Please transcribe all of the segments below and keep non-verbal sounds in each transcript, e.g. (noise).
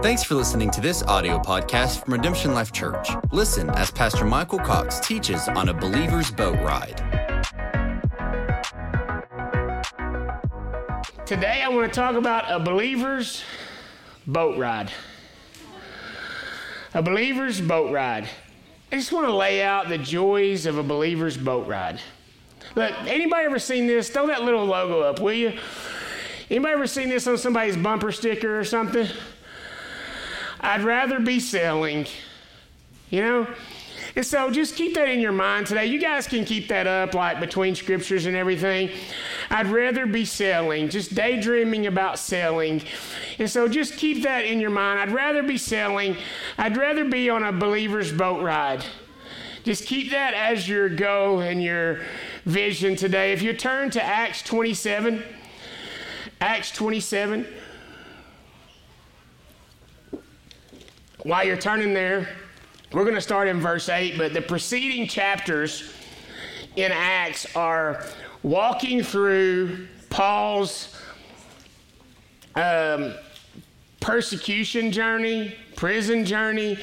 Thanks for listening to this audio podcast from Redemption Life Church. Listen as Pastor Michael Cox teaches on a believer's boat ride. Today, I want to talk about a believer's boat ride. A believer's boat ride. I just want to lay out the joys of a believer's boat ride. Look, anybody ever seen this? Throw that little logo up, will you? Anybody ever seen this on somebody's bumper sticker or something? I'd rather be sailing, you know? And so just keep that in your mind today. You guys can keep that up like between scriptures and everything. I'd rather be sailing, just daydreaming about sailing. And so just keep that in your mind. I'd rather be sailing. I'd rather be on a believer's boat ride. Just keep that as your go and your vision today. If you turn to Acts 27, Acts 27. While you're turning there, we're going to start in verse 8, but the preceding chapters in Acts are walking through Paul's um, persecution journey, prison journey.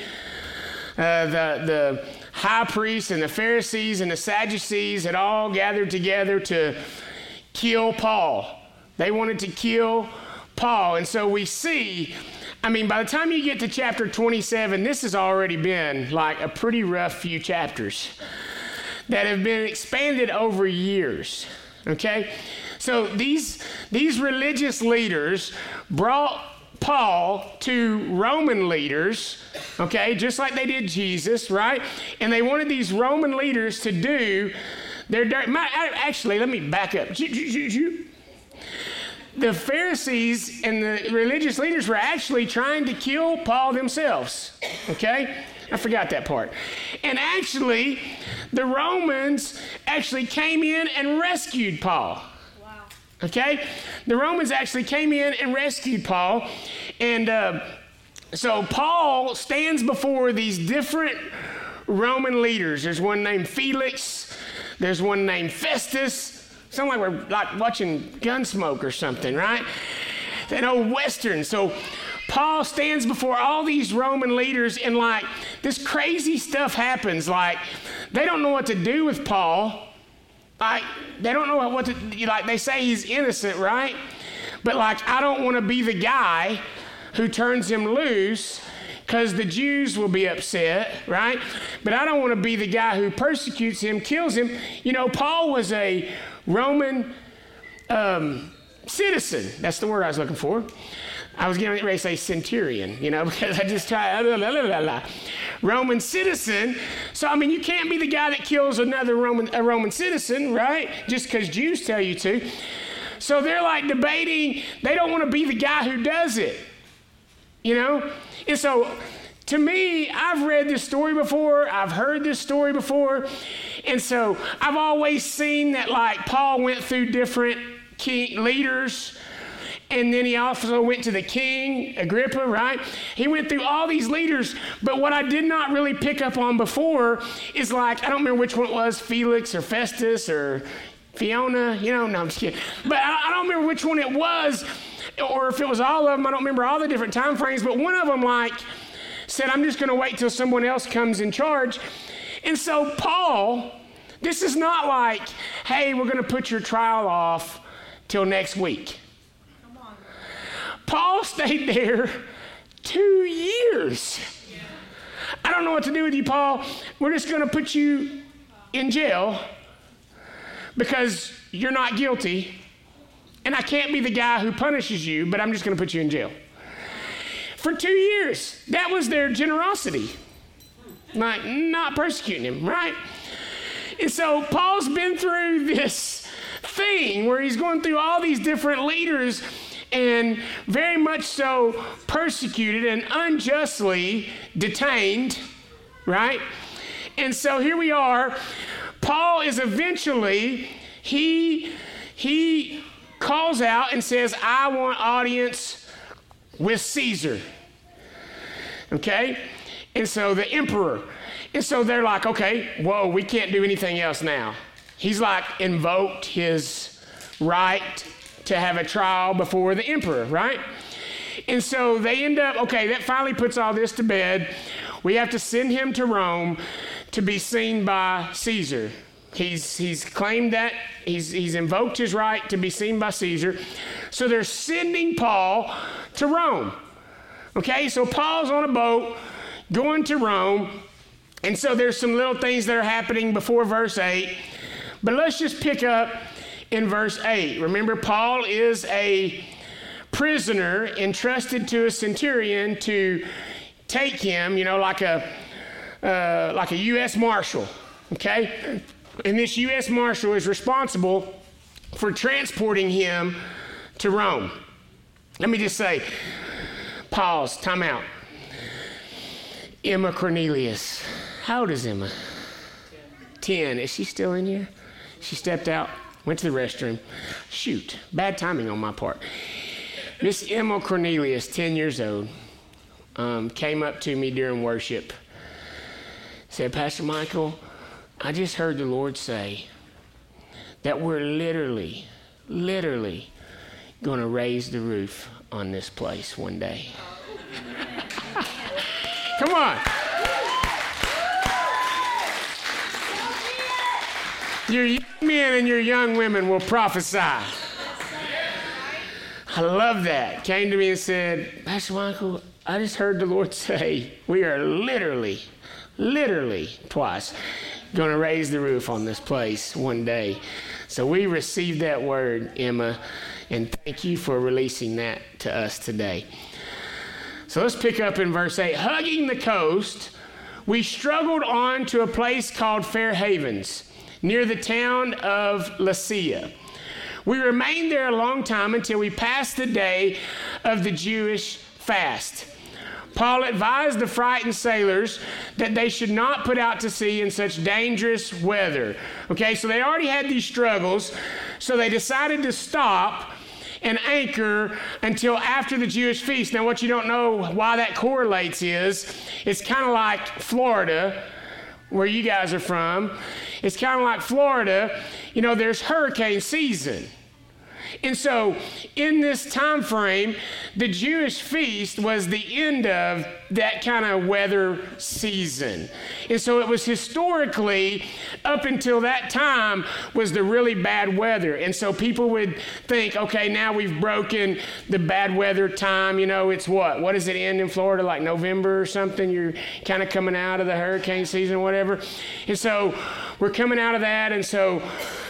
Uh, the, the high priests and the Pharisees and the Sadducees had all gathered together to kill Paul. They wanted to kill Paul. And so we see I mean, by the time you get to chapter 27, this has already been like a pretty rough few chapters that have been expanded over years. Okay? So these, these religious leaders brought Paul to Roman leaders, okay, just like they did Jesus, right? And they wanted these Roman leaders to do their. dirt Actually, let me back up the Pharisees and the religious leaders were actually trying to kill Paul themselves. Okay? I forgot that part. And actually, the Romans actually came in and rescued Paul. Wow. Okay? The Romans actually came in and rescued Paul. And uh, so Paul stands before these different Roman leaders. There's one named Felix, there's one named Festus, Like we're like watching Gunsmoke or something, right? An old Western. So Paul stands before all these Roman leaders and like this crazy stuff happens. Like they don't know what to do with Paul. Like they don't know what to like they say he's innocent, right? But like I don't want to be the guy who turns him loose because the Jews will be upset, right? But I don't want to be the guy who persecutes him, kills him. You know, Paul was a Roman um, citizen. That's the word I was looking for. I was getting ready to say centurion, you know, (laughs) because I just try blah, blah, blah, blah, Roman citizen. So I mean, you can't be the guy that kills another Roman a Roman citizen, right? Just because Jews tell you to. So they're like debating. They don't want to be the guy who does it, you know. And so, to me, I've read this story before. I've heard this story before, and so I've always seen that like Paul went through different leaders. And then he also went to the king, Agrippa, right? He went through all these leaders. But what I did not really pick up on before is like, I don't remember which one it was, Felix or Festus or Fiona, you know, no, I'm just kidding. But I, I don't remember which one it was, or if it was all of them. I don't remember all the different time frames. But one of them, like, said, I'm just going to wait till someone else comes in charge. And so, Paul, this is not like, hey, we're going to put your trial off till next week. Paul stayed there two years. I don't know what to do with you, Paul. We're just going to put you in jail because you're not guilty. And I can't be the guy who punishes you, but I'm just going to put you in jail. For two years, that was their generosity. Like, not persecuting him, right? And so Paul's been through this thing where he's going through all these different leaders and very much so persecuted and unjustly detained, right? And so here we are. Paul is eventually, he, he calls out and says, I want audience with Caesar. Okay? And so the emperor. And so they're like, okay, whoa, we can't do anything else now. He's like invoked his right to have a trial before the emperor, right? And so they end up, okay, that finally puts all this to bed. We have to send him to Rome to be seen by Caesar. He's, he's claimed that, he's, he's invoked his right to be seen by Caesar. So they're sending Paul to Rome. Okay, so Paul's on a boat going to Rome. And so there's some little things that are happening before verse 8. But let's just pick up in verse 8. Remember, Paul is a prisoner entrusted to a centurion to take him, you know, like a, uh, like a U.S. Marshal. Okay? And this U.S. Marshal is responsible for transporting him to Rome. Let me just say, pause, time out. Emma Cornelius. How old is Emma? Ten. Is she still in here? She stepped out, went to the restroom. Shoot, bad timing on my part. Miss Emma Cornelius, 10 years old, um, came up to me during worship. Said, Pastor Michael, I just heard the Lord say that we're literally, literally going to raise the roof on this place one day. (laughs) Come on. Your young men and your young women will prophesy. I love that. Came to me and said, Pastor Michael, I just heard the Lord (laughs) say we are literally, literally twice going to raise the roof on this place one day. So we received that word, Emma, and thank you for releasing that to us today. So let's pick up in verse 8. Hugging the coast, we struggled on to a place called Fair Havens near the town of Lasea. We remained there a long time until we passed the day of the Jewish fast. Paul advised the frightened sailors that they should not put out to sea in such dangerous weather. Okay, so they already had these struggles, so they decided to stop and anchor until after the Jewish feast. Now, what you don't know why that correlates is it's kind of like Florida, where you guys are from. It's kind of like Florida. You know, there's hurricane season. And so, in this time frame, the Jewish feast was the end of that kind of weather season. And so it was historically up until that time was the really bad weather. And so people would think, okay, now we've broken the bad weather time. You know, it's what? What does it end in Florida? Like November or something? You're kind of coming out of the hurricane season, whatever. And so we're coming out of that. And so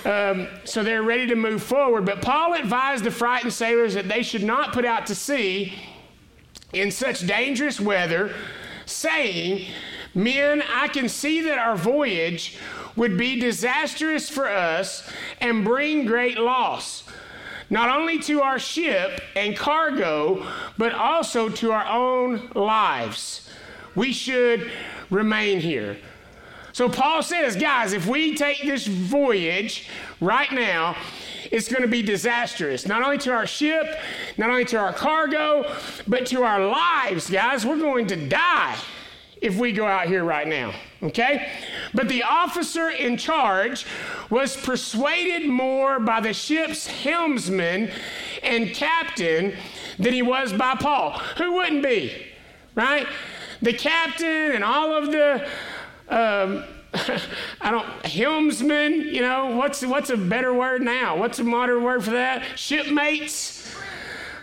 um, so they're ready to move forward. But Paul advised the frightened sailors that they should not put out to sea in such dangerous weather, saying, Men, I can see that our voyage would be disastrous for us and bring great loss, not only to our ship and cargo, but also to our own lives. We should remain here. So Paul says, guys, if we take this voyage right now, it's going to be disastrous, not only to our ship, not only to our cargo, but to our lives, guys. We're going to die if we go out here right now, okay? But the officer in charge was persuaded more by the ship's helmsman and captain than he was by Paul. Who wouldn't be, right? The captain and all of the um, (laughs) I don't helmsman. You know what's what's a better word now? What's a modern word for that? Shipmates,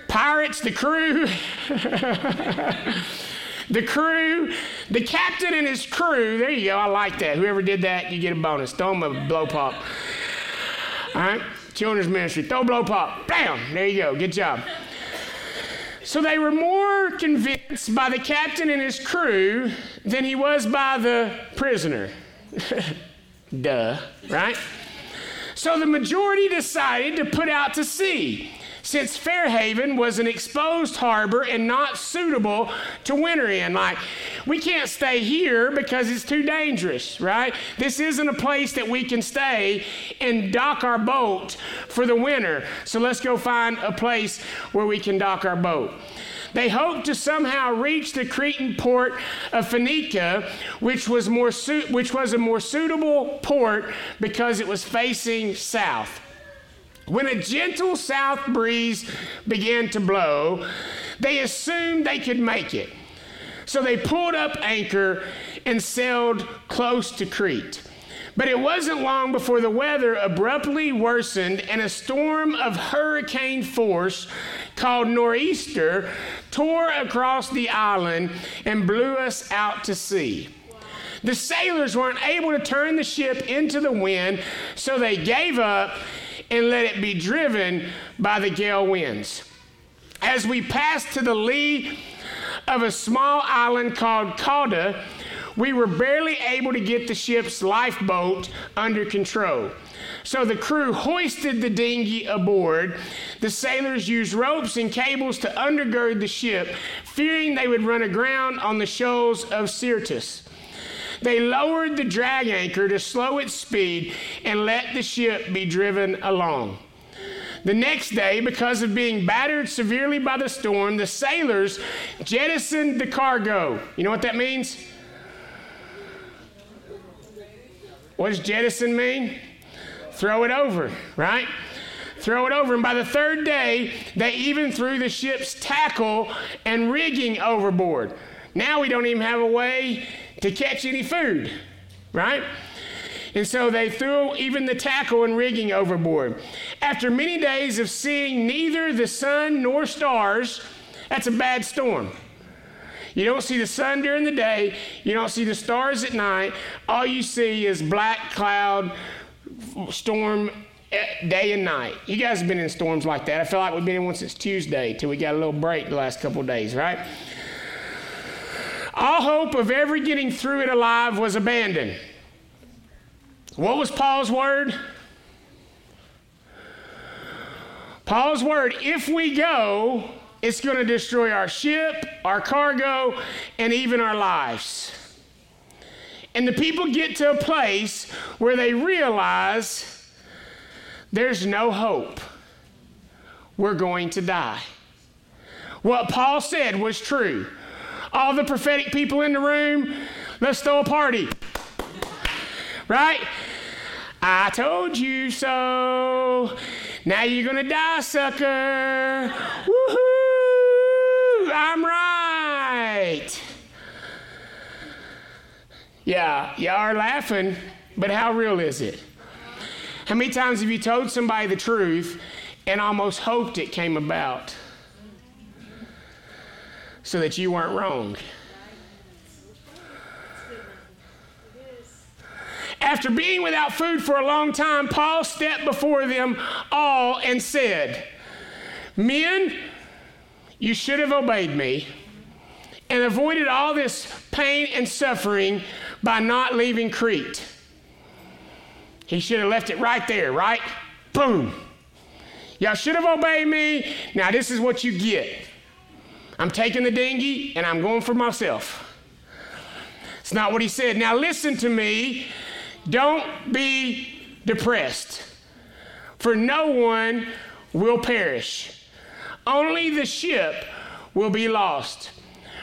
pirates, the crew. (laughs) the crew, the captain and his crew. There you go. I like that. Whoever did that, you get a bonus. Throw them a blow pop. All right, children's ministry. Throw blow pop. Bam. There you go. Good job. So they were more convinced by the captain and his crew than he was by the prisoner. (laughs) Duh, right? So the majority decided to put out to sea since Fairhaven was an exposed harbor and not suitable to winter in. Like, we can't stay here because it's too dangerous, right? This isn't a place that we can stay and dock our boat for the winter. So let's go find a place where we can dock our boat. They hoped to somehow reach the Cretan port of Phoenicia, which was, more su- which was a more suitable port because it was facing south. When a gentle south breeze began to blow, They assumed they could make it. So they pulled up anchor and sailed close to Crete. But it wasn't long before the weather abruptly worsened and a storm of hurricane force called Nor'easter tore across the island and blew us out to sea. The sailors weren't able to turn the ship into the wind, so they gave up and let it be driven by the gale winds. As we passed to the lee of a small island called Cauda, we were barely able to get the ship's lifeboat under control. So the crew hoisted the dinghy aboard. The sailors used ropes and cables to undergird the ship, fearing they would run aground on the shoals of Syrtis. They lowered the drag anchor to slow its speed and let the ship be driven along. The next day, because of being battered severely by the storm, the sailors jettisoned the cargo. You know what that means? What does jettison mean? Throw it over, right? Throw it over. And by the third day, they even threw the ship's tackle and rigging overboard. Now we don't even have a way to catch any food, right? And so they threw even the tackle and rigging overboard. After many days of seeing neither the sun nor stars, that's a bad storm. You don't see the sun during the day, you don't see the stars at night. All you see is black cloud, storm eh, day and night. You guys have been in storms like that. I feel like we've been in one since Tuesday till we got a little break the last couple days, right? All hope of ever getting through it alive was abandoned. What was Paul's word? Paul's word if we go, it's going to destroy our ship, our cargo, and even our lives. And the people get to a place where they realize there's no hope. We're going to die. What Paul said was true. All the prophetic people in the room, let's throw a party. Right? I told you so. Now you're gonna die, sucker. Woohoo! I'm right. Yeah, y'all are laughing, but how real is it? How many times have you told somebody the truth and almost hoped it came about? so that you weren't wrong. After being without food for a long time, Paul stepped before them all and said, Men, you should have obeyed me and avoided all this pain and suffering by not leaving Crete. He should have left it right there, right? Boom. Y'all should have obeyed me. Now, this is what you get. I'm taking the dinghy and I'm going for myself. It's not what he said. Now, listen to me. Don't be depressed, for no one will perish. Only the ship will be lost.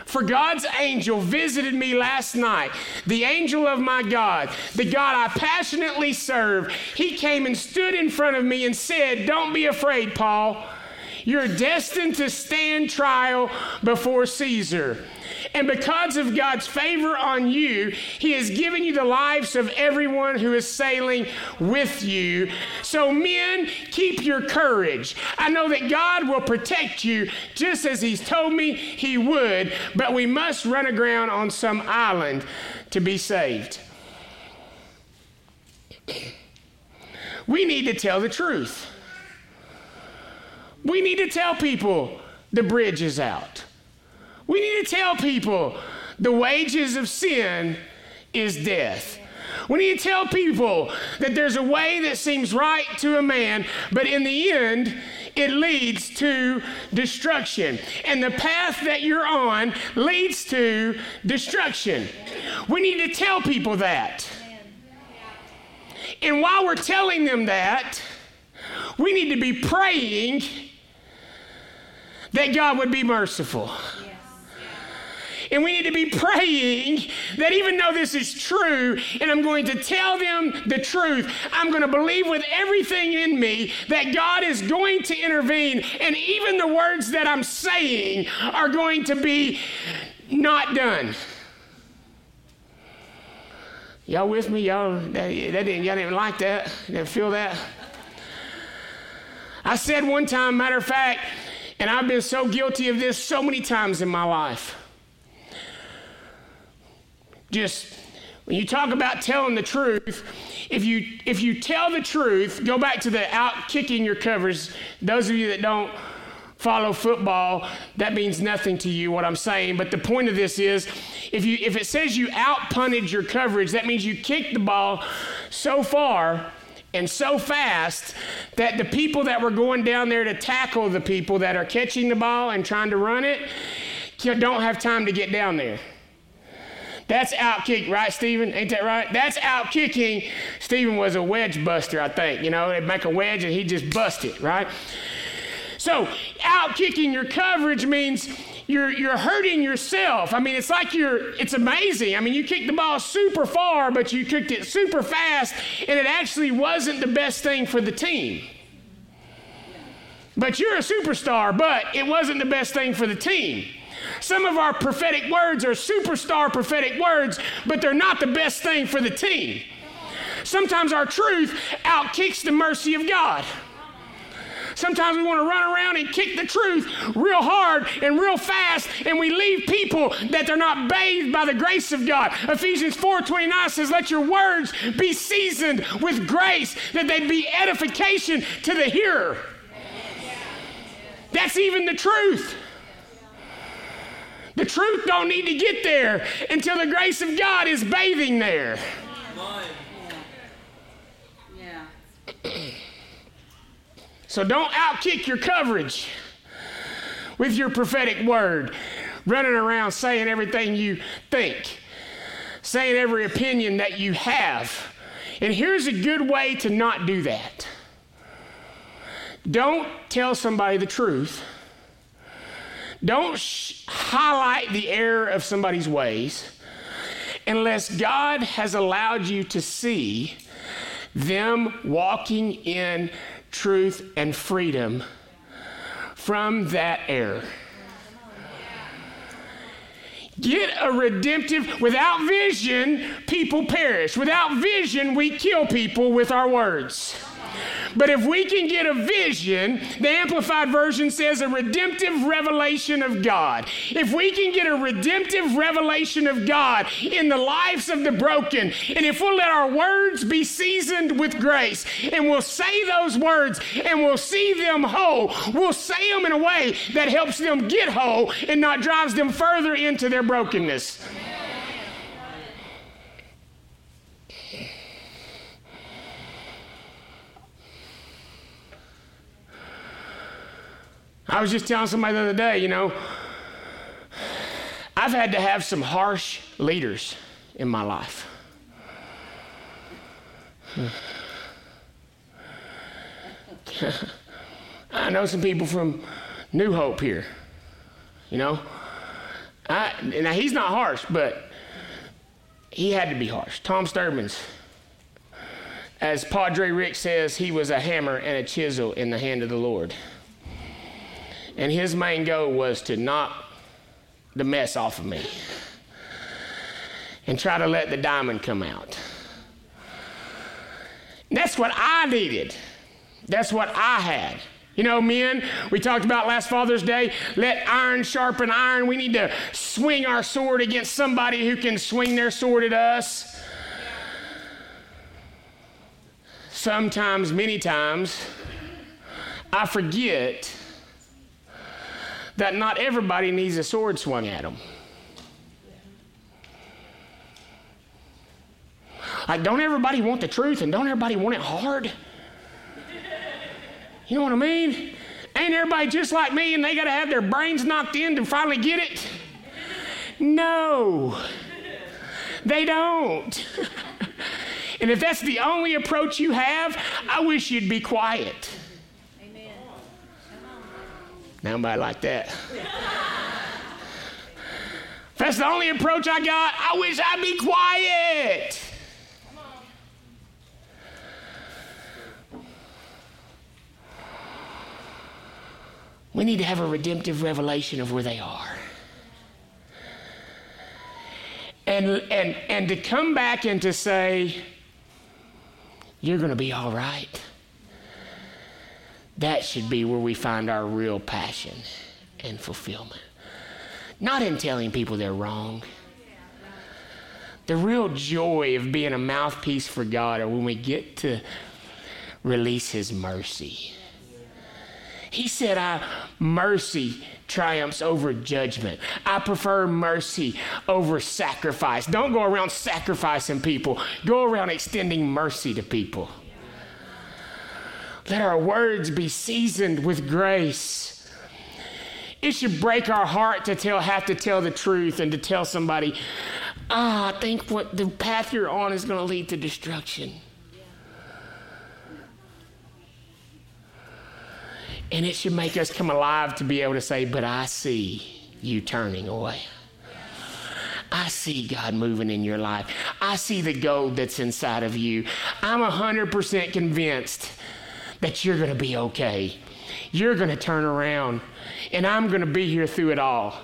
For God's angel visited me last night, the angel of my God, the God I passionately serve. He came and stood in front of me and said, Don't be afraid, Paul. You're destined to stand trial before Caesar. And because of God's favor on you, He has given you the lives of everyone who is sailing with you. So, men, keep your courage. I know that God will protect you just as He's told me He would, but we must run aground on some island to be saved. We need to tell the truth. We need to tell people the bridge is out. We need to tell people the wages of sin is death. We need to tell people that there's a way that seems right to a man, but in the end, it leads to destruction. And the path that you're on leads to destruction. We need to tell people that. And while we're telling them that, we need to be praying that God would be merciful. And we need to be praying that even though this is true, and I'm going to tell them the truth, I'm going to believe with everything in me that God is going to intervene, and even the words that I'm saying are going to be not done. Y'all with me? Y'all, that, that didn't, y'all didn't like that? Didn't feel that? I said one time, matter of fact, and I've been so guilty of this so many times in my life. Just when you talk about telling the truth, if you if you tell the truth, go back to the out kicking your covers. Those of you that don't follow football, that means nothing to you what I'm saying, but the point of this is if you if it says you out punted your coverage, that means you kicked the ball so far and so fast that the people that were going down there to tackle the people that are catching the ball and trying to run it don't have time to get down there. That's out kick, right, Stephen? Ain't that right? That's outkicking. Stephen was a wedge buster, I think. You know, they'd make a wedge and he'd just bust it, right? So, outkicking your coverage means you're, you're hurting yourself. I mean, it's like you're, it's amazing. I mean, you kicked the ball super far, but you kicked it super fast, and it actually wasn't the best thing for the team. But you're a superstar, but it wasn't the best thing for the team. Some of our prophetic words are superstar prophetic words, but they're not the best thing for the team. Sometimes our truth outkicks the mercy of God. Sometimes we want to run around and kick the truth real hard and real fast, and we leave people that they're not bathed by the grace of God. Ephesians 4:29 says, "Let your words be seasoned with grace, that they be edification to the hearer." That's even the truth. The truth don't need to get there until the grace of God is bathing there. Yeah. So don't outkick your coverage with your prophetic word, running around saying everything you think, saying every opinion that you have. And here's a good way to not do that don't tell somebody the truth. Don't sh- highlight the error of somebody's ways unless God has allowed you to see them walking in truth, and freedom from that error. Get a redemptive, without vision, people perish. Without vision, we kill people with our words. But if we can get a vision, the Amplified Version says a redemptive revelation of God. If we can get a redemptive revelation of God in the lives of the broken, and if we'll let our words be seasoned with grace, and we'll say those words and we'll see them whole, we'll say them in a way that helps them get whole and not drives them further into their brokenness. I was just telling somebody the other day, you know, I've had to have some harsh leaders in my life. (laughs) I know some people from New Hope here, you know. I, now he's not harsh, but he had to be harsh. Tom Sturbins, as Padre Rick says, he was a hammer and a chisel in the hand of the Lord. And his main goal was to knock the mess off of me and try to let the diamond come out. That's what I needed. That's what I had. You know, men, we talked about last Father's Day, let iron sharpen iron. We need to swing our sword against somebody who can swing their sword at us. Sometimes, many times, I forget that not everybody needs a sword swung at them. Like, don't everybody want the truth and don't everybody want it hard? You know what I mean? Ain't everybody just like me and they got to have their brains knocked in to finally get it? No, they don't. (laughs) and if that's the only approach you have, I wish you'd be quiet. Nobody like that. That's the only approach I got. I wish I'd be quiet. We need to have a redemptive revelation of where they are. And, and, and to come back and to say, you're going to be all right. That should be where we find our real passion and fulfillment. Not in telling people they're wrong. The real joy of being a mouthpiece for God are when we get to release His mercy. He said, I mercy triumphs over judgment. I prefer mercy over sacrifice. Don't go around sacrificing people, go around extending mercy to people. Let our words be seasoned with grace. It should break our heart to tell, have to tell the truth and to tell somebody, ah, I think what the path you're on is going to lead to destruction. And it should make us come alive to be able to say, But I see you turning away. I see God moving in your life. I see the gold that's inside of you. I'm 100% convinced that you're going to be okay. You're going to turn around, and I'm going to be here through it all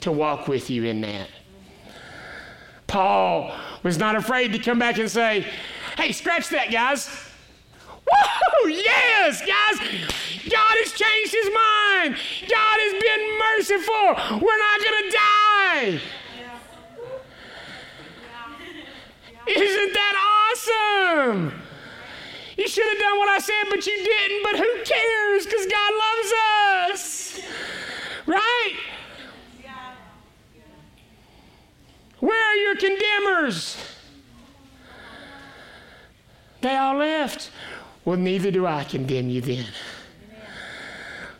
to walk with you in that. Paul was not afraid to come back and say, Hey, scratch that, guys. Woo! Yes, guys. God has changed his mind. God has been merciful. We're not going to die. Isn't that awesome? You should have done what I said, but you didn't. But who cares? Because God loves us. Right? Where are your condemners? They all left. Well, neither do I condemn you then.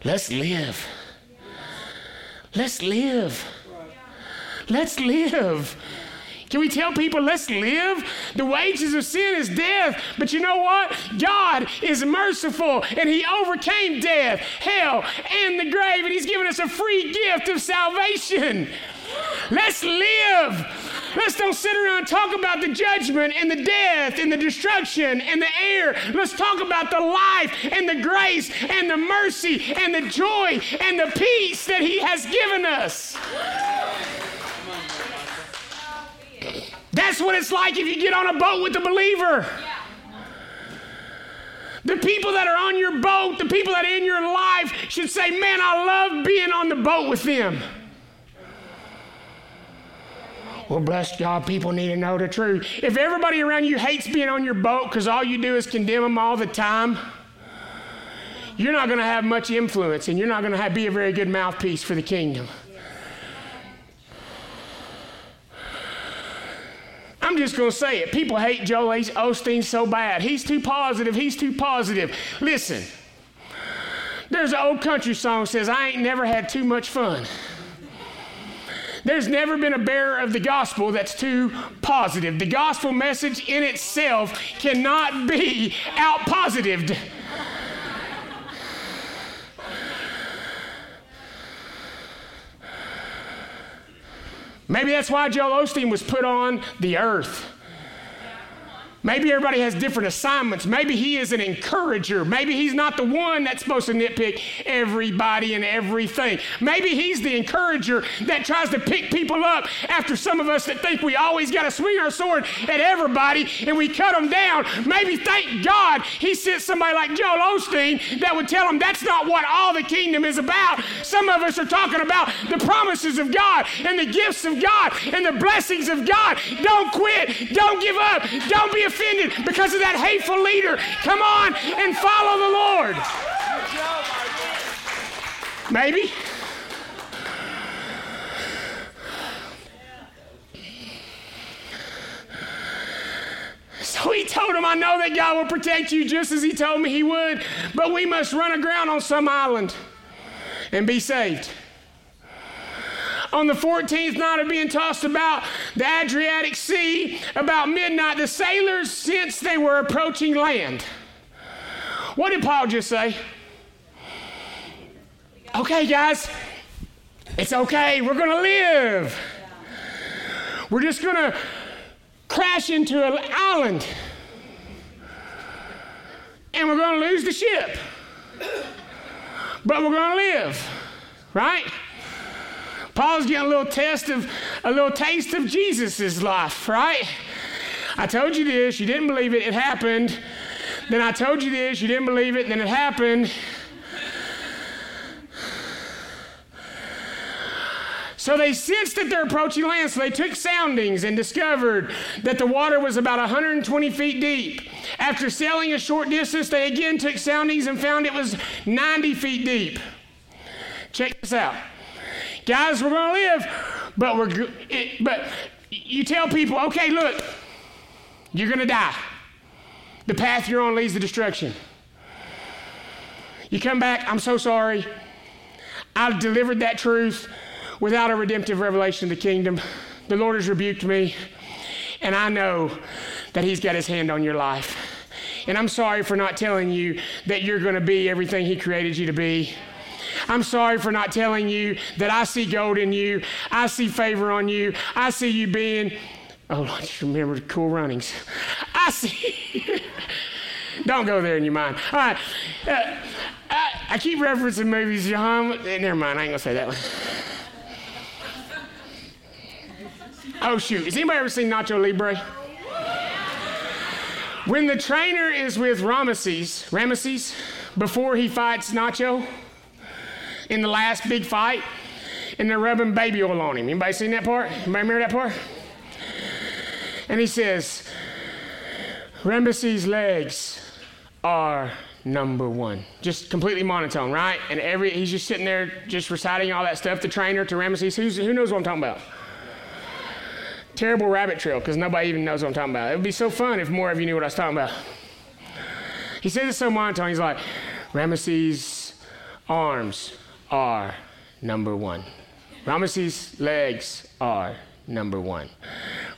Let's live. Let's live. Let's live. Can we tell people, let's live? The wages of sin is death. But you know what? God is merciful and He overcame death, hell, and the grave, and He's given us a free gift of salvation. Let's live. Let's don't sit around and talk about the judgment and the death and the destruction and the air. Let's talk about the life and the grace and the mercy and the joy and the peace that He has given us. That's what it's like if you get on a boat with a believer. The people that are on your boat, the people that are in your life should say, Man, I love being on the boat with them. Well, bless God, people need to know the truth. If everybody around you hates being on your boat because all you do is condemn them all the time, you're not going to have much influence and you're not going to be a very good mouthpiece for the kingdom. Just going to say it. People hate Joel Osteen so bad. He's too positive. He's too positive. Listen, there's an old country song says, I ain't never had too much fun. There's never been a bearer of the gospel that's too positive. The gospel message in itself cannot be out positive. Maybe that's why Joel Osteen was put on the earth. Maybe everybody has different assignments. Maybe he is an encourager. Maybe he's not the one that's supposed to nitpick everybody and everything. Maybe he's the encourager that tries to pick people up after some of us that think we always got to swing our sword at everybody and we cut them down. Maybe thank God he sent somebody like Joel Osteen that would tell him that's not what all the kingdom is about. Some of us are talking about the promises of God and the gifts of God and the blessings of God. Don't quit. Don't give up. Don't be offended because of that hateful leader. Come on and follow the Lord. Maybe. So he told him, I know that God will protect you just as he told me he would, but we must run aground on some island and be saved on the 14th night of being tossed about the Adriatic Sea, about midnight, the sailors sensed they were approaching land. What did Paul just say? Okay, guys, it's okay. We're going to live. we're just going to crash into an island and we're going to lose the ship. But we're going to live, right? Paul's getting a little test of a little taste of Jesus' life, right? I told you this, you didn't believe it, it happened. Then I told you this, you didn't believe it, then it happened. So they sensed that they're approaching land, so they took soundings and discovered that the water was about 120 feet deep. After sailing a short distance, they again took soundings and found it was 90 feet deep. Check this out. Guys, we're going to live, but we're it, but you tell people, "Okay, look, you're going to die. The path you're on leads to destruction." You come back, "I'm so sorry. I delivered that truth without a redemptive revelation of the kingdom. The Lord has rebuked me, and I know that He's got His hand on your life. And I'm sorry for not telling you that you're going to be everything He created you to be. I'm sorry for not telling you that I see gold in you, I see favor on you, I see you being. Oh, I just remember cool runnings. I see. (laughs) Don't go there in your mind. All right. Uh, I, I, keep referencing movies, John. Never mind. I ain't going to say that one. (laughs) Oh, shoot. Has anybody ever seen Nacho Libre? When the trainer is with Ramses, Ramses, before he fights Nacho in the last big fight, and they're rubbing baby oil on him. Anybody seen that part? Anybody remember that part? And he says, Ramses' legs are number one. Just completely monotone, right? And every he's just sitting there just reciting all that stuff, the trainer to Ramses. Who's, who knows what I'm talking about? terrible rabbit trail because nobody even knows what I'm talking about. It would be so fun if more of you knew what I was talking about. He says it so monotone. He's like, Ramses' arms are number one. Ramses' legs are number one.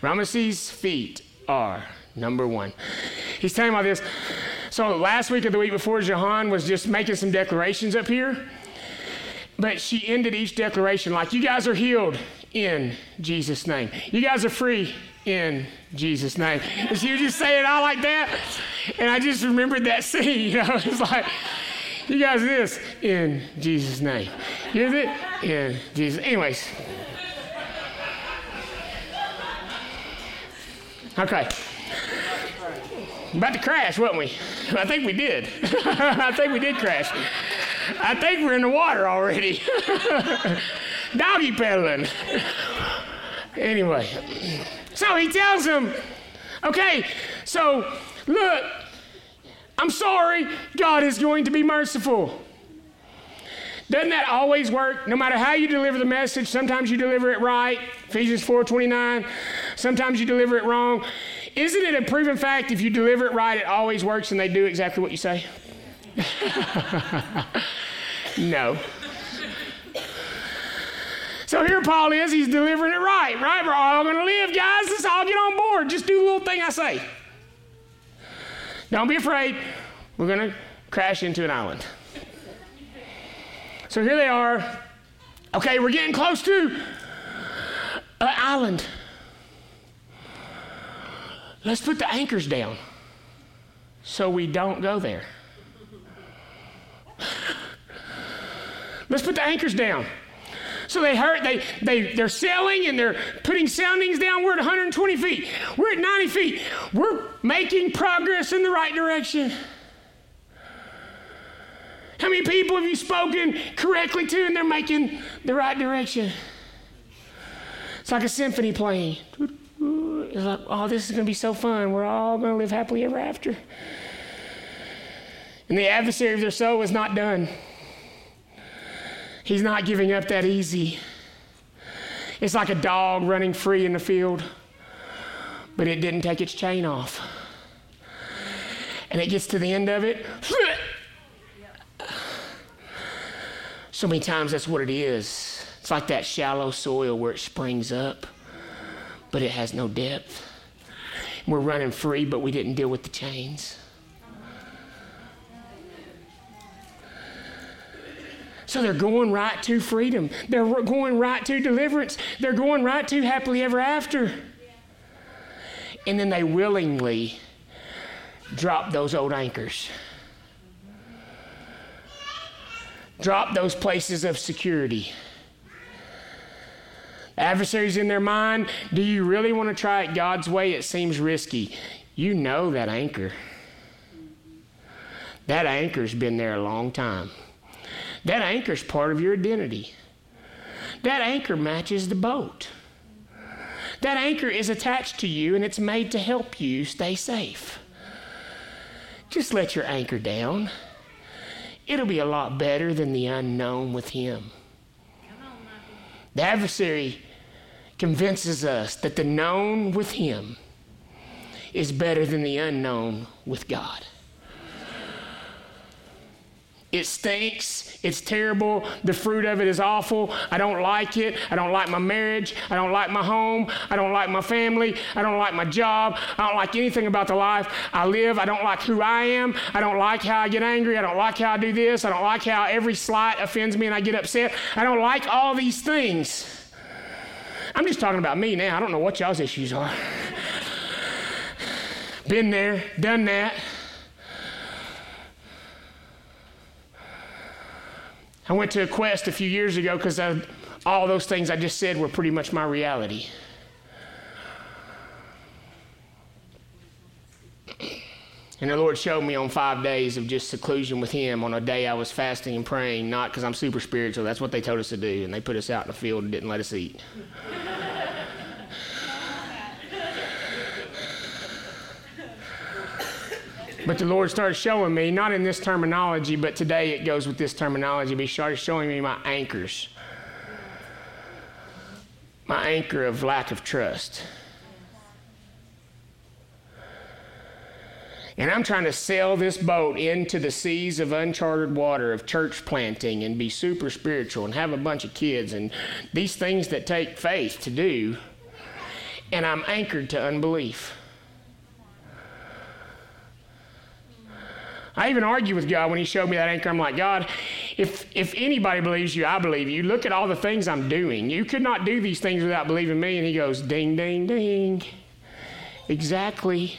Ramses' feet are number one. He's telling about this. So last week or the week before, Jahan was just making some declarations up here. But she ended each declaration like, You guys are healed in Jesus' name. You guys are free in Jesus' name. And she was just saying it all like that. And I just remembered that (laughs) scene, you know, it's like, you guys this in Jesus' name. You it in Jesus. Anyways. Okay. About to crash, wasn't we? I think we did. (laughs) I think we did crash. I think we're in the water already. (laughs) doggy pedaling. anyway, so he tells him, okay, so look, I'm sorry, God is going to be merciful. Doesn't that always work? No matter how you deliver the message, sometimes you deliver it right, Ephesians 4:29. Sometimes you deliver it wrong. Isn't it a proven fact if you deliver it right, it always works and they do exactly what you say? (laughs) no. So here Paul is, he's delivering it right, right? We're all to live, guys. Let's all get on board. Just do the little thing I say. Don't be afraid. We're going to crash into an island. So here they are. Okay, we're getting close to an island. Let's put the anchors down so we don't go there. Let's put the anchors down. So they hurt, they they they're sailing and they're putting soundings down. We're at 120 feet. We're at 90 feet. We're making progress in the right direction. How many people have you spoken correctly to and they're making the right direction? It's like a symphony playing. It's like, oh, this is going to be so fun. We're all going to live happily ever after. And the adversary of their soul is not done. He's not giving up that easy. It's like a dog running free in the field, but it didn't take its chain off. And it gets to the end of it. (sighs) So many times that's what it is. It's like that shallow soil where it springs up, but it has no depth. We're running free, but we didn't deal with the chains. So they're going right to freedom. They're going right to deliverance. They're going right to happily ever after. And then they willingly drop those old anchors. Drop those places of security. Adversaries in their mind, do you really want to try it God's way? It seems risky. You know that anchor. That anchor's been there a long time. That anchor's part of your identity. That anchor matches the boat. That anchor is attached to you and it's made to help you stay safe. Just let your anchor down. It'll be a lot better than the unknown with Him. The adversary convinces us that the known with Him is better than the unknown with God. It stinks. It's terrible. The fruit of it is awful. I don't like it. I don't like my marriage. I don't like my home. I don't like my family. I don't like my job. I don't like anything about the life I live. I don't like who I am. I don't like how I get angry. I don't like how I do this. I don't like how every slight offends me and I get upset. I don't like all these things. I'm just talking about me now. I don't know what y'all's issues are. Been there, done that. I went to a quest a few years ago because all those things I just said were pretty much my reality. And the Lord showed me on five days of just seclusion with Him on a day I was fasting and praying, not because I'm super spiritual. That's what they told us to do. And they put us out in the field and didn't let us eat. But the Lord started showing me, not in this terminology, but today it goes with this terminology, but He started showing me my anchors. My anchor of lack of trust. And I'm trying to sail this boat into the seas of uncharted water of church planting and be super spiritual and have a bunch of kids and these things that take faith to do. And I'm anchored to unbelief. I even argue with God when He showed me that anchor. I'm like, God, if, if anybody believes you, I believe you. Look at all the things I'm doing. You could not do these things without believing me. And He goes, ding, ding, ding. Exactly.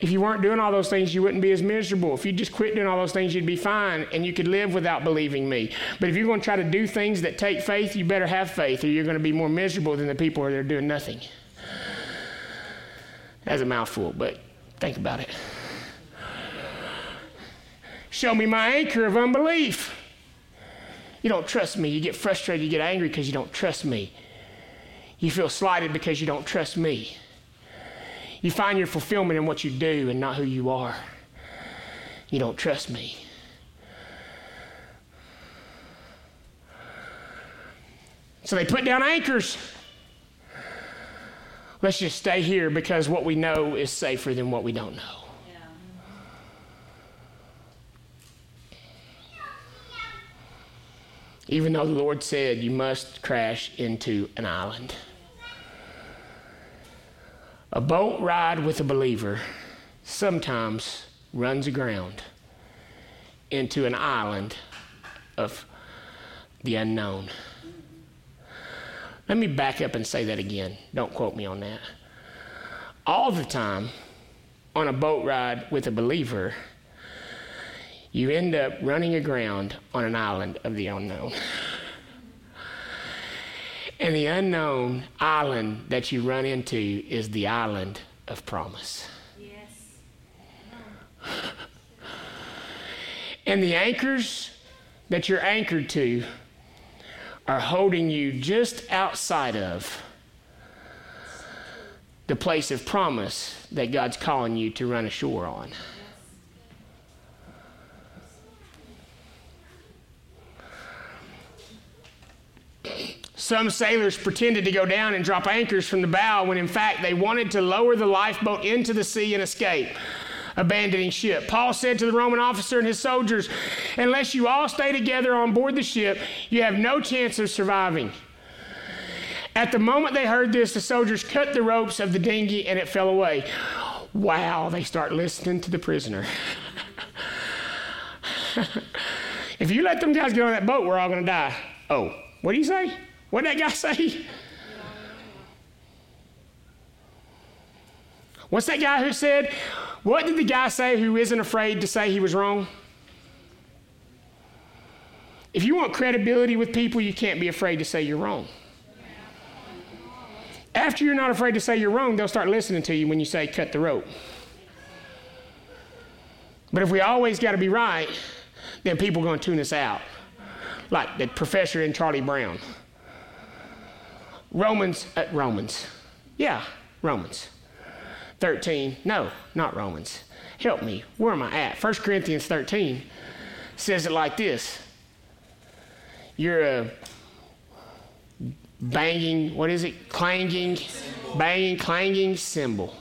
If you weren't doing all those things, you wouldn't be as miserable. If you just quit doing all those things, you'd be fine and you could live without believing me. But if you're going to try to do things that take faith, you better have faith or you're going to be more miserable than the people who are doing nothing. That's a mouthful, but think about it. Show me my anchor of unbelief. You don't trust me. You get frustrated. You get angry because you don't trust me. You feel slighted because you don't trust me. You find your fulfillment in what you do and not who you are. You don't trust me. So they put down anchors. Let's just stay here because what we know is safer than what we don't know. Even though the Lord said you must crash into an island. A boat ride with a believer sometimes runs aground into an island of the unknown. Let me back up and say that again. Don't quote me on that. All the time on a boat ride with a believer, you end up running aground on an island of the unknown. and the unknown island that you run into is the island of promise. Yes. and the anchors that you're anchored to are holding you just outside of the place of promise that God's calling you to run ashore on. Some sailors pretended to go down and drop anchors from the bow when in fact they wanted to lower the lifeboat into the sea and escape, abandoning ship. Paul said to the Roman officer and his soldiers, Unless you all stay together on board the ship, you have no chance of surviving. At the moment they heard this, the soldiers cut the ropes of the dinghy and it fell away. Wow, they start listening to the prisoner. (laughs) If you let them guys get on that boat, we're all going to die. Oh, what do you say? What did that guy say? What's that guy who said, what did the guy say who isn't afraid to say he was wrong? If you want credibility with people, you can't be afraid to say you're wrong. After you're not afraid to say you're wrong, they'll start listening to you when you say cut the rope. But if we always got to be right, then people are going to tune us out. Like the professor in Charlie Brown. Romans, uh, Romans. Yeah, Romans. 13. No, not Romans. Help me. Where am I at? 1 Corinthians 13 says it like this You're a banging, what is it? Clanging, banging, clanging cymbal.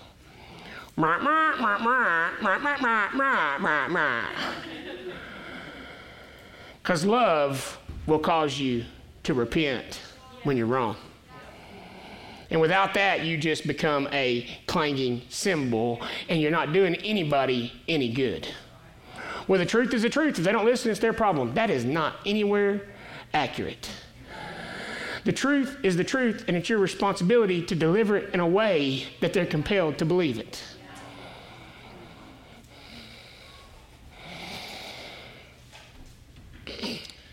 Because love will cause you to repent when you're wrong. And without that, you just become a clanging cymbal and you're not doing anybody any good. Well, the truth is the truth. If they don't listen, it's their problem. That is not anywhere accurate. The truth is the truth, and it's your responsibility to deliver it in a way that they're compelled to believe it.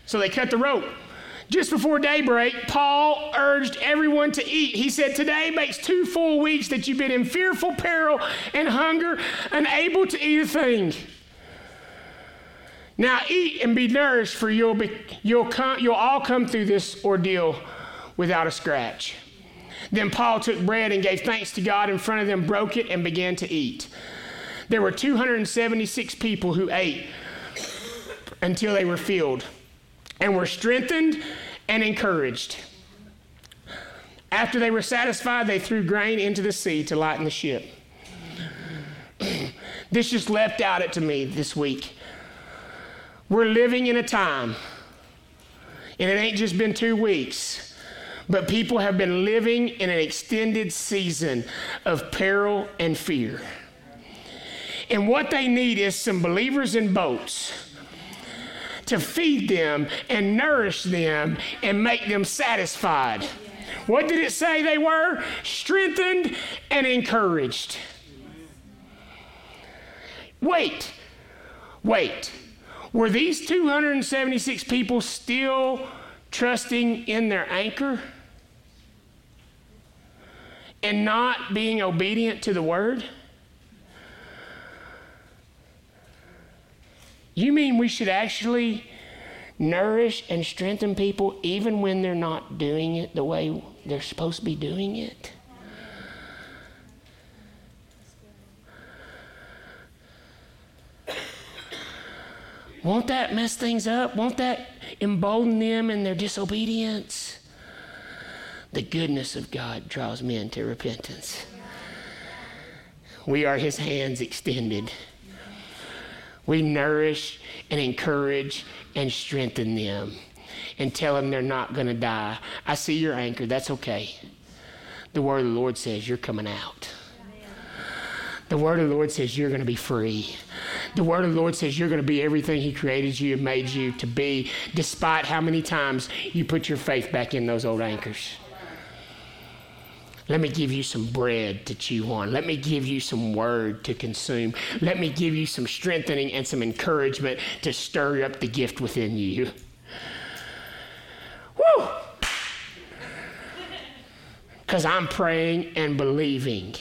So they cut the rope. Just before daybreak, Paul urged everyone to eat. He said, Today makes two full weeks that you've been in fearful peril and hunger, unable to eat a thing. Now eat and be nourished, for you'll, be, you'll, come, you'll all come through this ordeal without a scratch. Then Paul took bread and gave thanks to God in front of them, broke it, and began to eat. There were 276 people who ate until they were filled and were strengthened and encouraged. After they were satisfied, they threw grain into the sea to lighten the ship. (clears throat) this just leapt out at to me this week. We're living in a time, and it ain't just been two weeks, but people have been living in an extended season of peril and fear. And what they need is some believers in boats to feed them and nourish them and make them satisfied. What did it say they were? Strengthened and encouraged. Wait, wait. Were these 276 people still trusting in their anchor and not being obedient to the word? You mean we should actually nourish and strengthen people even when they're not doing it the way they're supposed to be doing it? Won't that mess things up? Won't that embolden them in their disobedience? The goodness of God draws men to repentance. We are his hands extended we nourish and encourage and strengthen them and tell them they're not going to die. I see your anchor. That's okay. The word of the Lord says you're coming out. The word of the Lord says you're going to be free. The word of the Lord says you're going to be everything He created you and made you to be, despite how many times you put your faith back in those old anchors. Let me give you some bread to chew on. Let me give you some word to consume. Let me give you some strengthening and some encouragement to stir up the gift within you. Woo! (laughs) Because I'm praying and believing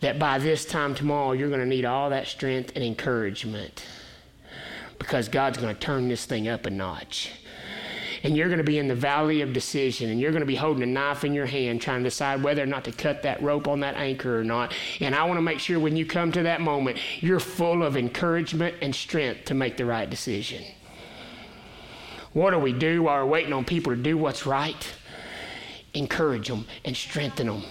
that by this time tomorrow, you're going to need all that strength and encouragement because God's going to turn this thing up a notch and you're going to be in the valley of decision and you're going to be holding a knife in your hand trying to decide whether or not to cut that rope on that anchor or not. And I want to make sure when you come to that moment, you're full of encouragement and strength to make the right decision. What do we do while we're waiting on people to do what's right? Encourage them and strengthen them.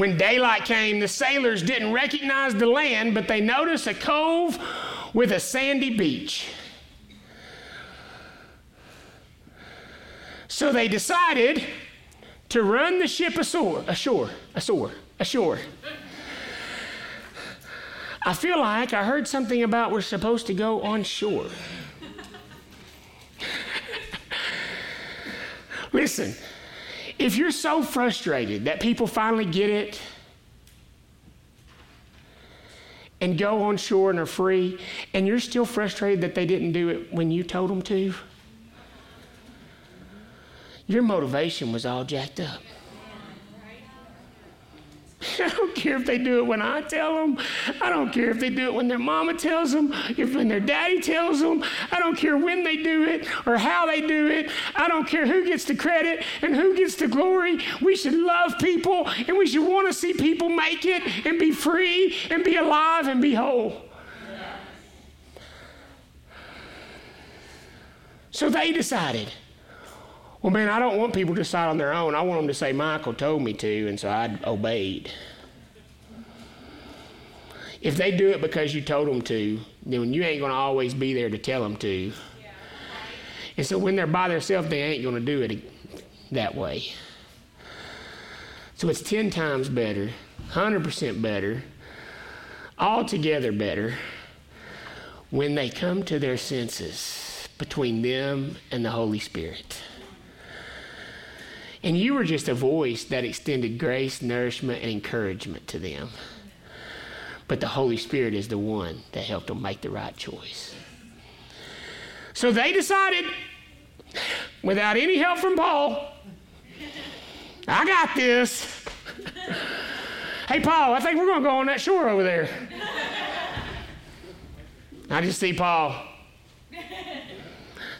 When daylight came, the sailors didn't recognize the land, but they noticed a cove with a sandy beach. So they decided to run the ship ashore, ashore, ashore, ashore. I feel like I heard something about we're supposed to go on shore. (laughs) Listen, if you're so frustrated that people finally get it and go on shore and are free, and you're still frustrated that they didn't do it when you told them to, your motivation was all jacked up. (laughs) I don't care if they do it when I tell them. I don't care if they do it when their mama tells them, if when their daddy tells them. I don't care when they do it or how they do it. I don't care who gets the credit and who gets the glory. We should love people and we should want to see people make it and be free and be alive and be whole. So they decided. Well, man, I don't want people to decide on their own. I want them to say, Michael told me to, and so I obeyed. If they do it because you told them to, then you ain't going to always be there to tell them to. And so when they're by themselves, they ain't going to do it that way. So it's 10 times better, 100% better, altogether better when they come to their senses between them and the Holy Spirit. And you were just a voice that extended grace, nourishment, and encouragement to them. But the Holy Spirit is the one that helped them make the right choice. So they decided, without any help from Paul, I got this. (laughs) hey, Paul, I think we're going to go on that shore over there. I just see Paul.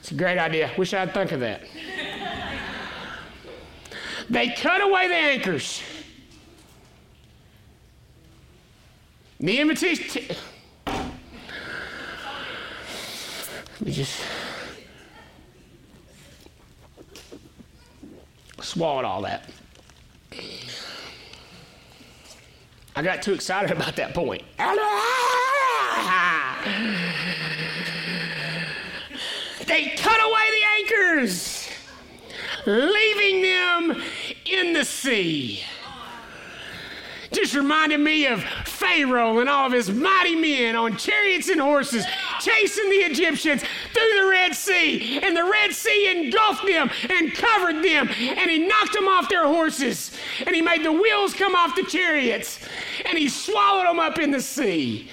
It's a great idea. Wish I'd think of that. They cut away the anchors. The invitation. Let me just swallowed all that. I got too excited (laughs) about that point. They cut away the anchors, leaving them in the sea. Just reminded me of Pharaoh and all of his mighty men on chariots and horses chasing the Egyptians through the Red Sea. And the Red Sea engulfed them and covered them. And he knocked them off their horses. And he made the wheels come off the chariots. And he swallowed them up in the sea.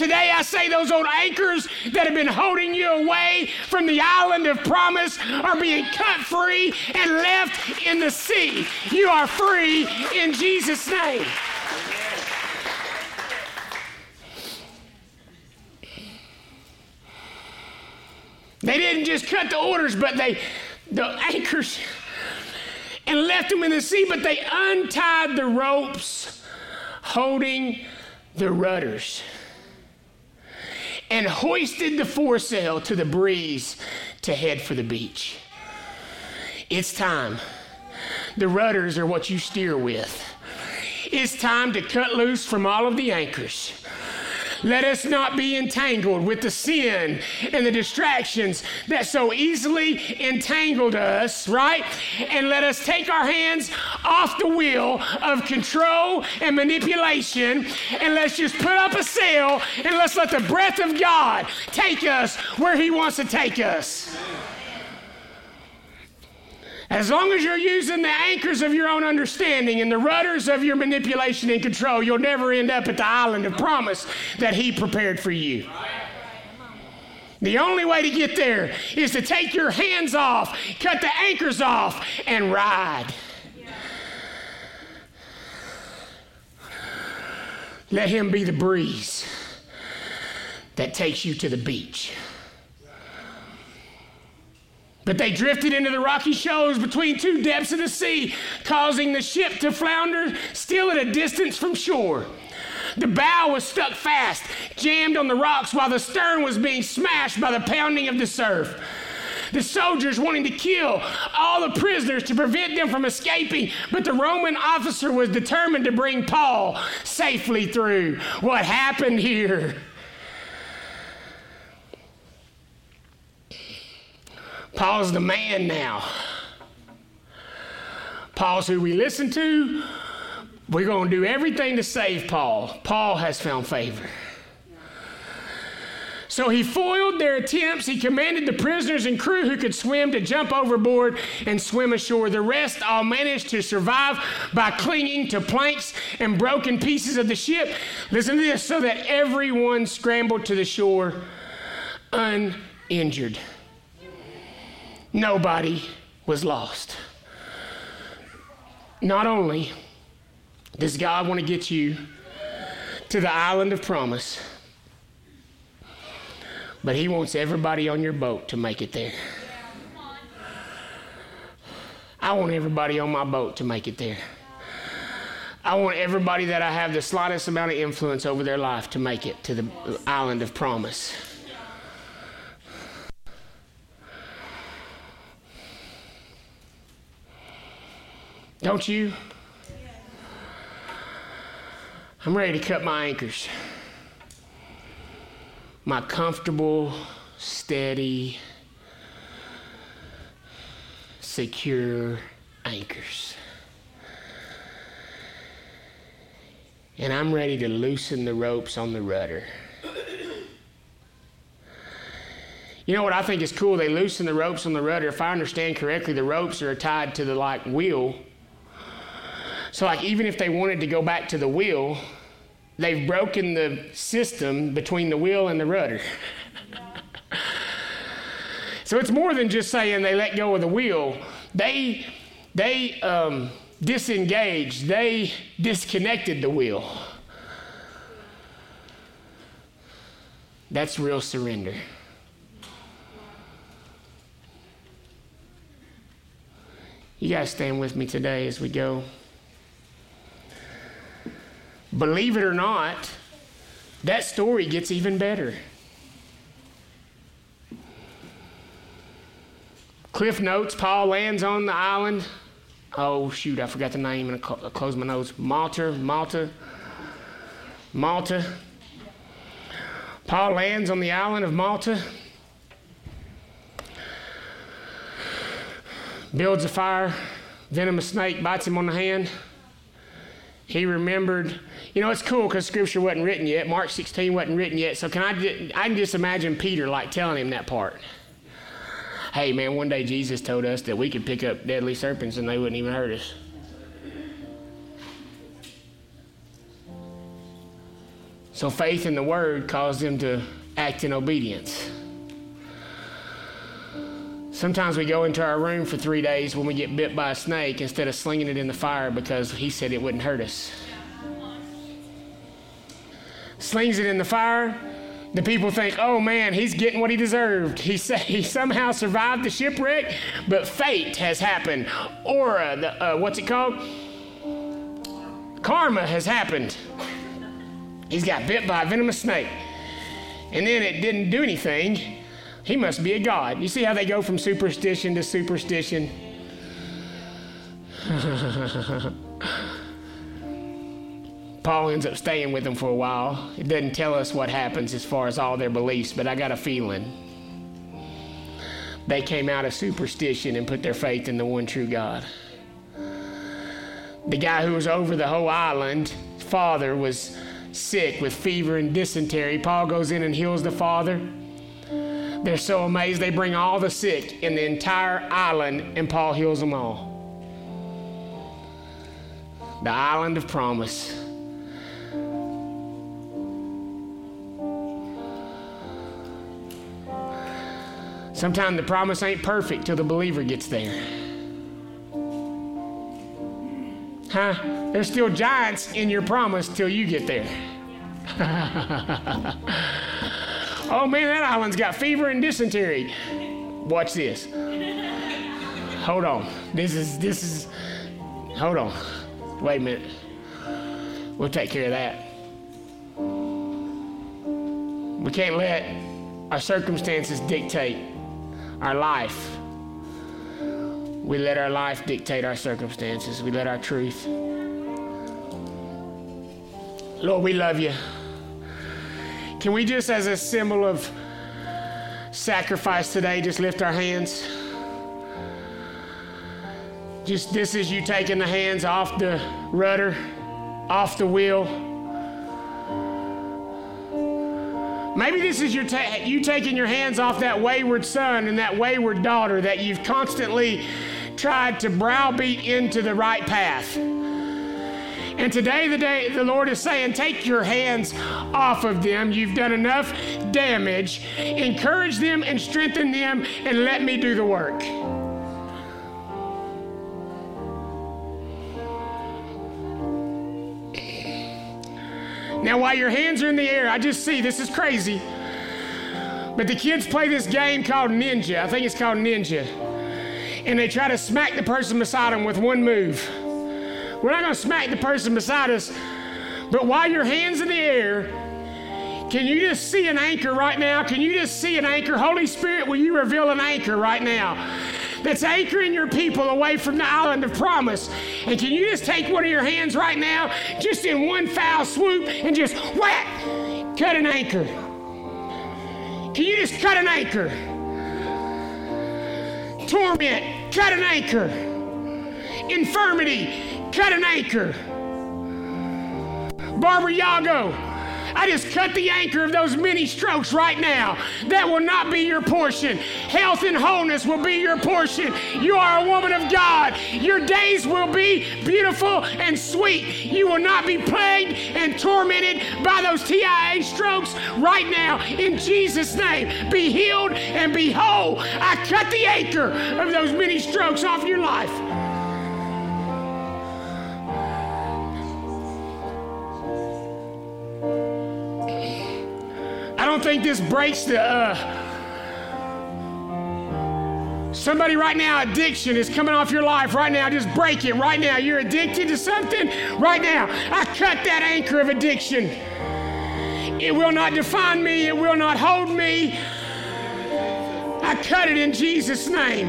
Today, I say those old anchors that have been holding you away from the island of promise are being cut free and left in the sea. You are free in Jesus' name. They didn't just cut the orders, but they, the anchors, and left them in the sea, but they untied the ropes holding the rudders and hoisted the foresail to the breeze to head for the beach. It's time. The rudders are what you steer with. It's time to cut loose from all of the anchors let us not be entangled with the sin and the distractions that so easily entangled us, right? And let us take our hands off the wheel of control and manipulation and let's just put up a sail and let's let the breath of God take us where He wants to take us. As long as you're using the anchors of your own understanding and the rudders of your manipulation and control, you'll never end up at the island of promise that He prepared for you. The only way to get there is to take your hands off, cut the anchors off, and ride. Let Him be the breeze that takes you to the beach. But they drifted into the rocky shoals between two depths of the sea, causing the ship to flounder still at a distance from shore. The bow was stuck fast, jammed on the rocks, while the stern was being smashed by the pounding of the surf. The soldiers wanting to kill all the prisoners to prevent them from escaping, but the Roman officer was determined to bring Paul safely through. What happened here? Paul's the man now. Paul's who we listen to, We're going to do everything to save Paul. Paul has found favor. So he foiled their attempts. He commanded the prisoners and crew who could swim to jump overboard and swim ashore. The rest all managed to survive by clinging to planks and broken pieces of the ship. Listen to this so that everyone scrambled to the shore uninjured. Nobody was lost. Not only does God want to get you to the island of promise, but He wants everybody on your boat to make it there. I want everybody on my boat to make it there. I want everybody that I have the slightest amount of influence over their life to make it to the island of promise. Don't you? I'm ready to cut my anchors. My comfortable, steady, secure anchors. And I'm ready to loosen the ropes on the rudder. You know what I think is cool? They loosen the ropes on the rudder. If I understand correctly, the ropes are tied to the like wheel so, like, even if they wanted to go back to the wheel, they've broken the system between the wheel and the rudder. (laughs) so, it's more than just saying they let go of the wheel. They, they um, disengaged, they disconnected the wheel. That's real surrender. You guys stand with me today as we go. Believe it or not, that story gets even better. Cliff notes Paul lands on the island. Oh, shoot, I forgot the name and I closed my nose. Malta, Malta, Malta. Paul lands on the island of Malta, builds a fire, venomous snake bites him on the hand. He remembered you know, it's cool because scripture wasn't written yet. Mark 16 wasn't written yet. So can I, I can just imagine Peter like telling him that part. Hey, man, one day Jesus told us that we could pick up deadly serpents and they wouldn't even hurt us. So faith in the word caused them to act in obedience. Sometimes we go into our room for three days when we get bit by a snake instead of slinging it in the fire because he said it wouldn't hurt us slings it in the fire. The people think, oh man, he's getting what he deserved. He, (laughs) he somehow survived the shipwreck, but fate has happened. Aura, the, uh, what's it called? Karma has happened. He's got bit by a venomous snake. And then it didn't do anything. He must be a god. You see how they go from superstition to superstition? (laughs) Paul ends up staying with them for a while. It doesn't tell us what happens as far as all their beliefs, but I got a feeling they came out of superstition and put their faith in the one true God. The guy who was over the whole island, father, was sick with fever and dysentery. Paul goes in and heals the father. They're so amazed they bring all the sick in the entire island, and Paul heals them all. The island of promise. Sometimes the promise ain't perfect till the believer gets there. Huh? There's still giants in your promise till you get there. (laughs) oh man, that island's got fever and dysentery. Watch this. Hold on. This is this is hold on. Wait a minute. We'll take care of that. We can't let our circumstances dictate our life. We let our life dictate our circumstances. We let our truth. Lord, we love you. Can we just, as a symbol of sacrifice today, just lift our hands? Just this is you taking the hands off the rudder. off the wheel. Maybe this is your ta- you taking your hands off that wayward son and that wayward daughter that you've constantly tried to browbeat into the right path. And today, the day the Lord is saying, take your hands off of them. You've done enough damage. Encourage them and strengthen them, and let me do the work. Now, while your hands are in the air, I just see this is crazy. But the kids play this game called Ninja. I think it's called Ninja. And they try to smack the person beside them with one move. We're not going to smack the person beside us, but while your hands in the air, can you just see an anchor right now? Can you just see an anchor? Holy Spirit, will you reveal an anchor right now? That's anchoring your people away from the island of promise. And can you just take one of your hands right now, just in one foul swoop, and just whack, cut an anchor? Can you just cut an anchor? Torment, cut an anchor. Infirmity, cut an anchor. Barbara Yago, I just cut the anchor of those many strokes right now. That will not be your portion. Health and wholeness will be your portion. You are a woman of God. Your days will be beautiful and sweet. You will not be plagued and tormented by those TIA strokes right now. In Jesus' name, be healed and be whole. I cut the anchor of those many strokes off your life. Think this breaks the. Uh, Somebody right now, addiction is coming off your life right now. Just break it right now. You're addicted to something right now. I cut that anchor of addiction. It will not define me, it will not hold me. I cut it in Jesus' name.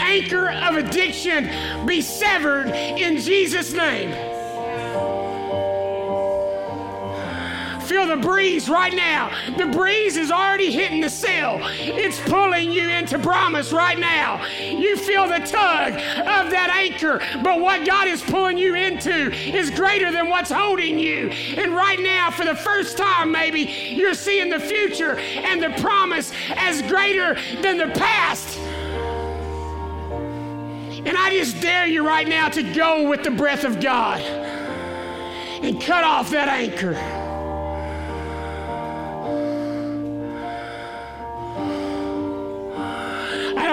Anchor of addiction be severed in Jesus' name. Feel the breeze right now. The breeze is already hitting the sail. It's pulling you into promise right now. You feel the tug of that anchor, but what God is pulling you into is greater than what's holding you. And right now, for the first time, maybe you're seeing the future and the promise as greater than the past. And I just dare you right now to go with the breath of God and cut off that anchor.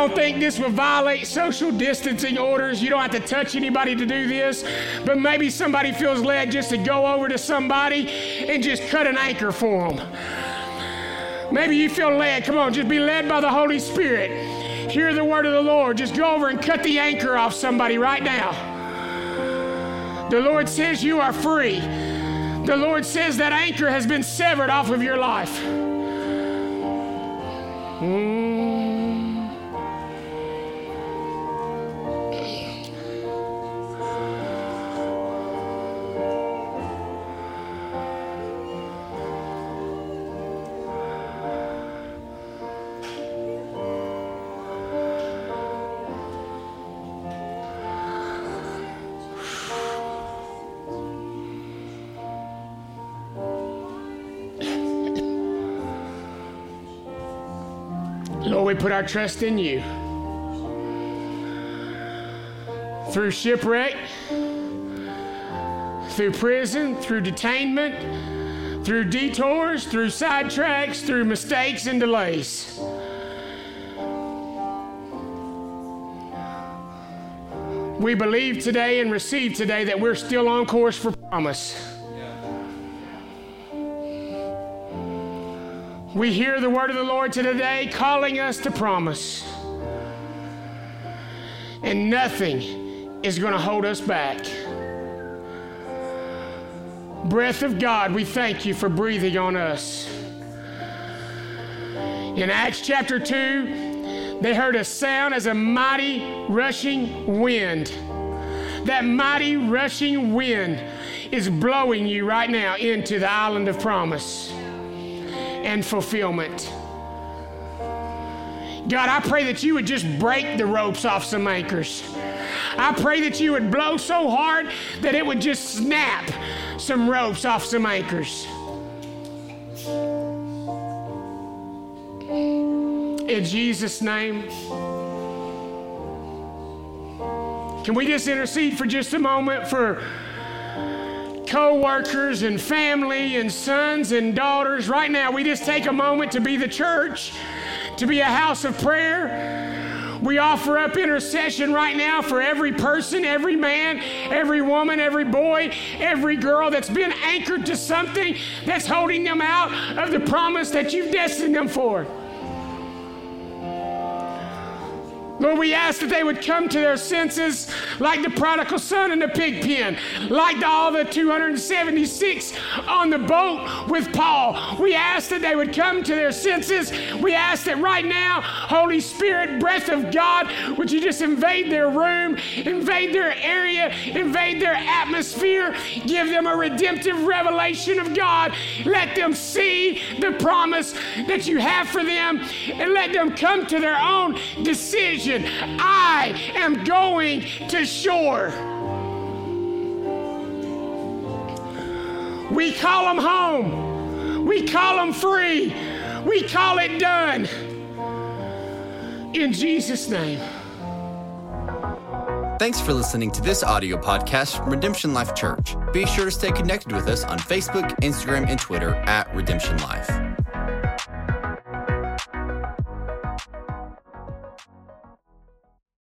Don't think this will violate social distancing orders. You don't have to touch anybody to do this, but maybe somebody feels led just to go over to somebody and just cut an anchor for them. Maybe you feel led. Come on, just be led by the Holy Spirit. Hear the word of the Lord. Just go over and cut the anchor off somebody right now. The Lord says you are free. The Lord says that anchor has been severed off of your life. Mm. Our trust in you. Through shipwreck, through prison, through detainment, through detours, through sidetracks, through mistakes and delays. We believe today and receive today that we're still on course for promise. We hear the word of the Lord today calling us to promise. And nothing is going to hold us back. Breath of God, we thank you for breathing on us. In Acts chapter 2, they heard a sound as a mighty rushing wind. That mighty rushing wind is blowing you right now into the island of promise and fulfillment. God, I pray that you would just break the ropes off some anchors. I pray that you would blow so hard that it would just snap some ropes off some anchors. In Jesus' name. Can we just intercede for just a moment for co workers and family and sons and daughters? Right now, we just take a moment to be the church, to be a house of prayer. We offer up intercession right now for every person, every man, every woman, every boy, every girl that's been anchored to something that's holding them out of the promise that you've destined them for. Lord, we ask that they would come to their senses like the prodigal son in the pig pen, like the, all the 276 on the boat with Paul. We ask that they would come to their senses. We ask that right now, Holy Spirit, breath of God, would you just invade their room, invade their area, invade their atmosphere, give them a redemptive revelation of God. Let them see the promise that you have for them, and let them come to their own decision I am going to shore. We call them home. We call them free. We call it done. In Jesus' name. Thanks for listening to this audio podcast from Redemption Life Church. Be sure to stay connected with us on Facebook, Instagram, and Twitter at Redemption Life.